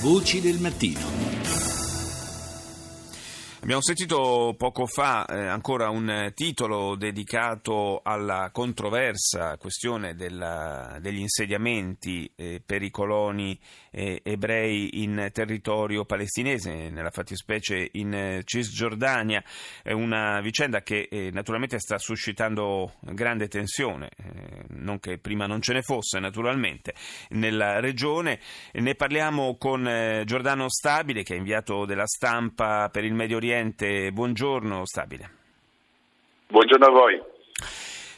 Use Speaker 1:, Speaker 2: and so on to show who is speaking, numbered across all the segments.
Speaker 1: Voci del mattino. Abbiamo sentito poco fa eh, ancora un eh, titolo dedicato alla controversa questione della, degli insediamenti eh, per i coloni eh, ebrei in territorio palestinese, nella fattispecie in eh, Cisgiordania. È una vicenda che eh, naturalmente sta suscitando grande tensione, non che prima non ce ne fosse naturalmente, nella regione. Ne parliamo con Giordano Stabile, che è inviato della stampa per il Medio Oriente Oriente. Buongiorno Stabile.
Speaker 2: Buongiorno a voi.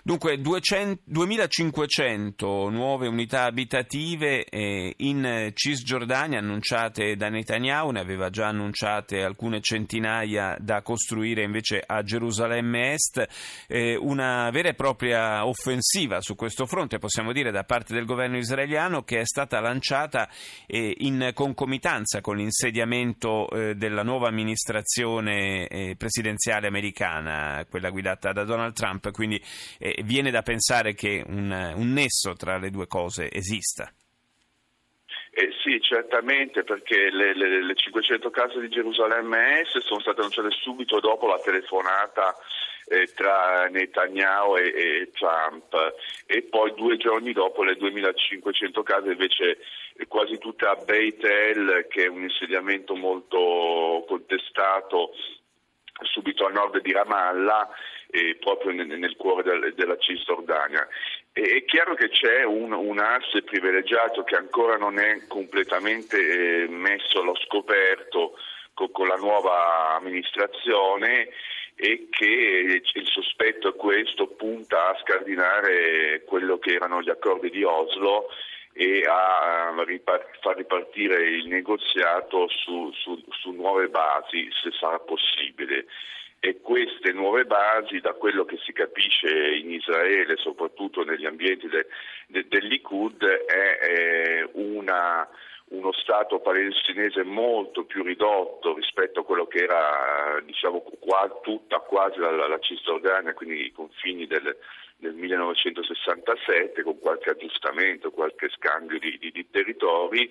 Speaker 1: Dunque, 200, 2500 nuove unità abitative eh, in Cisgiordania annunciate da Netanyahu, ne aveva già annunciate alcune centinaia da costruire invece a Gerusalemme Est, eh, una vera e propria offensiva su questo fronte, possiamo dire, da parte del governo israeliano che è stata lanciata eh, in concomitanza con l'insediamento eh, della nuova amministrazione eh, presidenziale americana, quella guidata da Donald Trump, quindi eh, viene da pensare che un, un nesso tra le due cose esista.
Speaker 2: Eh sì, certamente, perché le, le, le, 500 case di Gerusalemme Est sono state annunciate subito dopo la telefonata eh, tra Netanyahu e, e, Trump e poi due giorni dopo le 2500 case invece eh, quasi tutte a Beit El, che è un insediamento molto contestato subito a nord di Ramallah eh, proprio nel, nel cuore del, della Cisgiordania. È chiaro che c'è un, un, asse privilegiato che ancora non è completamente eh, messo allo scoperto con, con la nuova amministrazione e che il sospetto è questo punta a scardinare quello che erano gli accordi di Oslo e a far ripartire il negoziato su, su, su nuove basi se sarà possibile e queste nuove basi, da quello che si capisce in Israele, soprattutto negli ambienti de, de, del Likud, è eh, una, uno Stato palestinese molto più ridotto rispetto a quello che era diciamo, qua, tutta quasi la, la Cisgiordania, quindi i confini del, del 1967, con qualche aggiustamento, qualche scambio di, di, di territori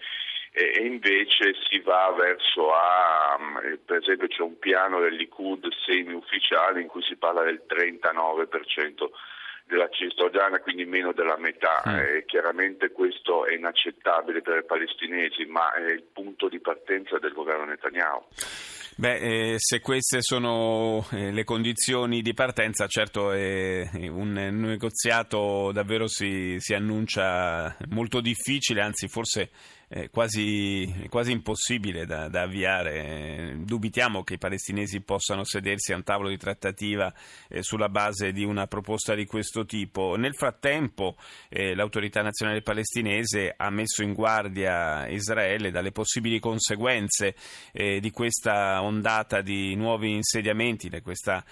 Speaker 2: e invece si va verso a, mm, per esempio c'è un piano del Likud semi-ufficiale in cui si parla del 39% della Cisgiordania, quindi meno della metà. Mm. Eh, chiaramente questo è inaccettabile per i palestinesi, ma è il punto di partenza del governo Netanyahu.
Speaker 1: Beh, eh, se queste sono eh, le condizioni di partenza, certo eh, un, negoziato davvero si, si annuncia molto difficile, anzi forse eh, quasi, quasi, impossibile da, da, avviare. Dubitiamo che i palestinesi possano sedersi a un tavolo di trattativa eh, sulla base di una proposta di questo tipo. Nel frattempo eh, l'autorità nazionale palestinese ha messo in guardia Israele dalle possibili conseguenze eh, di questa ondata di nuovi insediamenti, di questa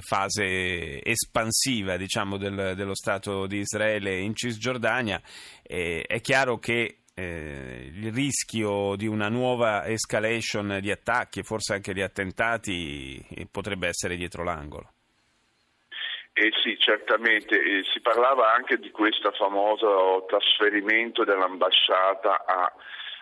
Speaker 1: fase espansiva diciamo, del, dello Stato di Israele in Cisgiordania. è chiaro che eh, il rischio di una nuova escalation di attacchi e forse anche di attentati eh, potrebbe essere dietro l'angolo.
Speaker 2: Eh sì, certamente. Eh, si parlava anche di questo famoso trasferimento dell'ambasciata a,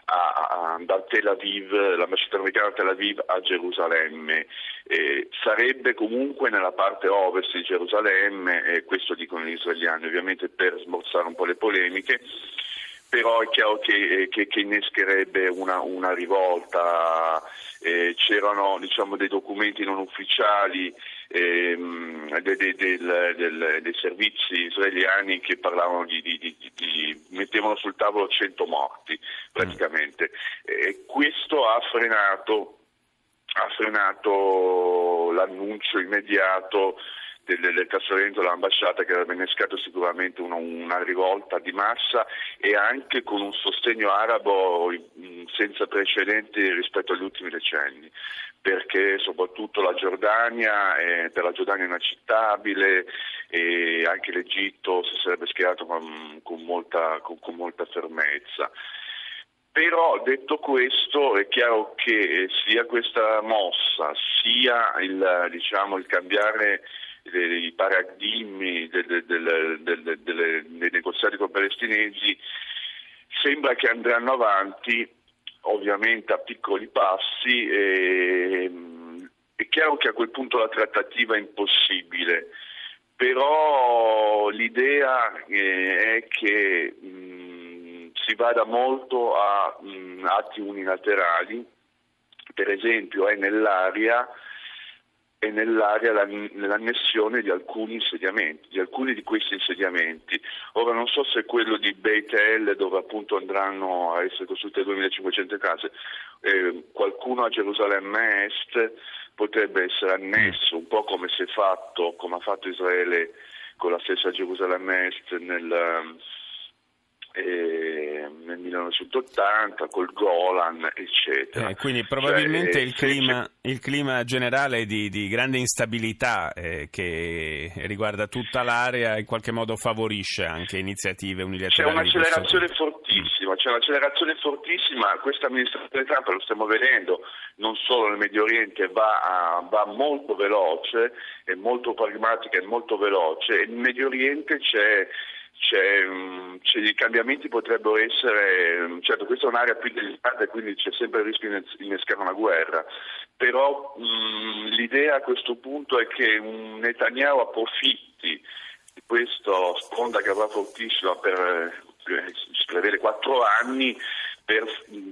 Speaker 2: a, a, da Tel Aviv, l'ambasciata americana Tel Aviv a Gerusalemme. Eh, sarebbe comunque nella parte ovest di Gerusalemme, eh, questo dicono gli israeliani, ovviamente per smorzare un po' le polemiche però è chiaro che, eh, che, che innescherebbe una, una rivolta. Eh, c'erano diciamo, dei documenti non ufficiali ehm, de, de, del, dei servizi israeliani che parlavano di, di, di, di, mettevano sul tavolo 100 morti praticamente. E questo ha frenato, ha frenato l'annuncio immediato del, del trasferimento dell'ambasciata che avrebbe innescato sicuramente una, una, rivolta di massa e anche con un sostegno arabo senza precedenti rispetto agli ultimi decenni perché soprattutto la Giordania, eh, per la Giordania è inaccettabile e anche l'Egitto si sarebbe schierato con, con, molta, con, con molta fermezza. Però detto questo è chiaro che sia questa mossa sia il, diciamo, il cambiare i paradigmi del, del, del, dei negoziati con i palestinesi sembra che andranno avanti ovviamente a piccoli passi. E, è chiaro che a quel punto la trattativa è impossibile, però l'idea eh, è che mh, si vada molto a mh, atti unilaterali, per esempio è nell'aria e nell'area l'annessione di alcuni insediamenti, di alcuni di questi insediamenti. Ora non so se quello di Beit El, dove appunto andranno a essere costruite 2500 case, eh, qualcuno a Gerusalemme Est potrebbe essere annesso, un po' come si è fatto, come ha fatto Israele con la stessa Gerusalemme Est nel eh, nel 1980 col Golan eccetera.
Speaker 1: Eh, quindi probabilmente cioè, il, clima, il, clima, generale di, di grande instabilità eh, che riguarda tutta l'area in qualche modo favorisce anche iniziative unilaterali.
Speaker 2: C'è un'accelerazione fortissima, c'è un'accelerazione fortissima, questa amministrazione Trump lo stiamo vedendo non solo nel Medio Oriente va, a, va molto veloce, è molto pragmatica, è molto veloce e nel Medio Oriente c'è mm, c'è, i cambiamenti potrebbero essere, mm, certo questa è un'area più delicata e quindi c'è sempre il rischio di innescare una guerra, però mh, mm, l'idea a questo punto è che un Netanyahu approfitti di questa sponda che avrà fortissima per, eh, si prevede quattro anni per,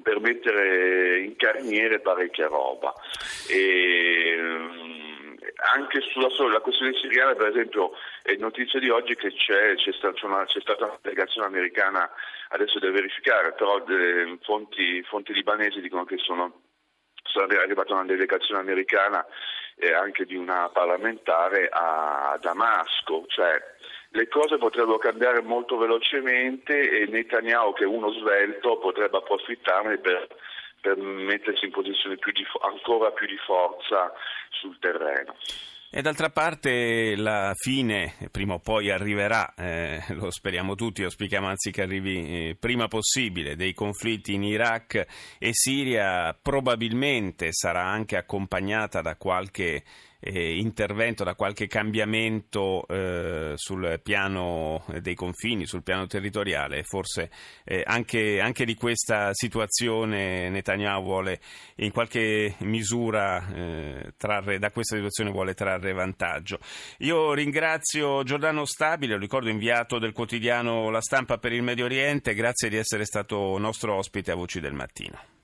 Speaker 2: per mettere in carniere parecchia roba. E, anche sulla la questione siriana, per esempio, è notizia di oggi che c'è, c'è, stata, una, c'è stata una delegazione americana, adesso da verificare, però de, fonti, fonti, libanesi dicono che sono, sono arrivata una delegazione americana e anche di una parlamentare a Damasco, cioè le cose potrebbero cambiare molto velocemente e Netanyahu, che è uno svelto, potrebbe approfittarne per per mettersi in posizione più ancora più di forza sul terreno.
Speaker 1: E d'altra parte la fine prima o poi arriverà, eh, lo speriamo tutti, auspichiamo anzi che arrivi eh, prima possibile, dei conflitti in Iraq e Siria probabilmente sarà anche accompagnata da qualche eh, intervento, da qualche cambiamento eh, sul piano dei confini, sul piano territoriale. Forse eh, anche, anche, di questa situazione Netanyahu vuole in qualche misura eh, trarre, da questa situazione vuole trarre vantaggio. Io ringrazio Giordano Stabile, lo ricordo inviato del quotidiano La Stampa per il Medio Oriente, grazie di essere stato nostro ospite a Voci del Mattino.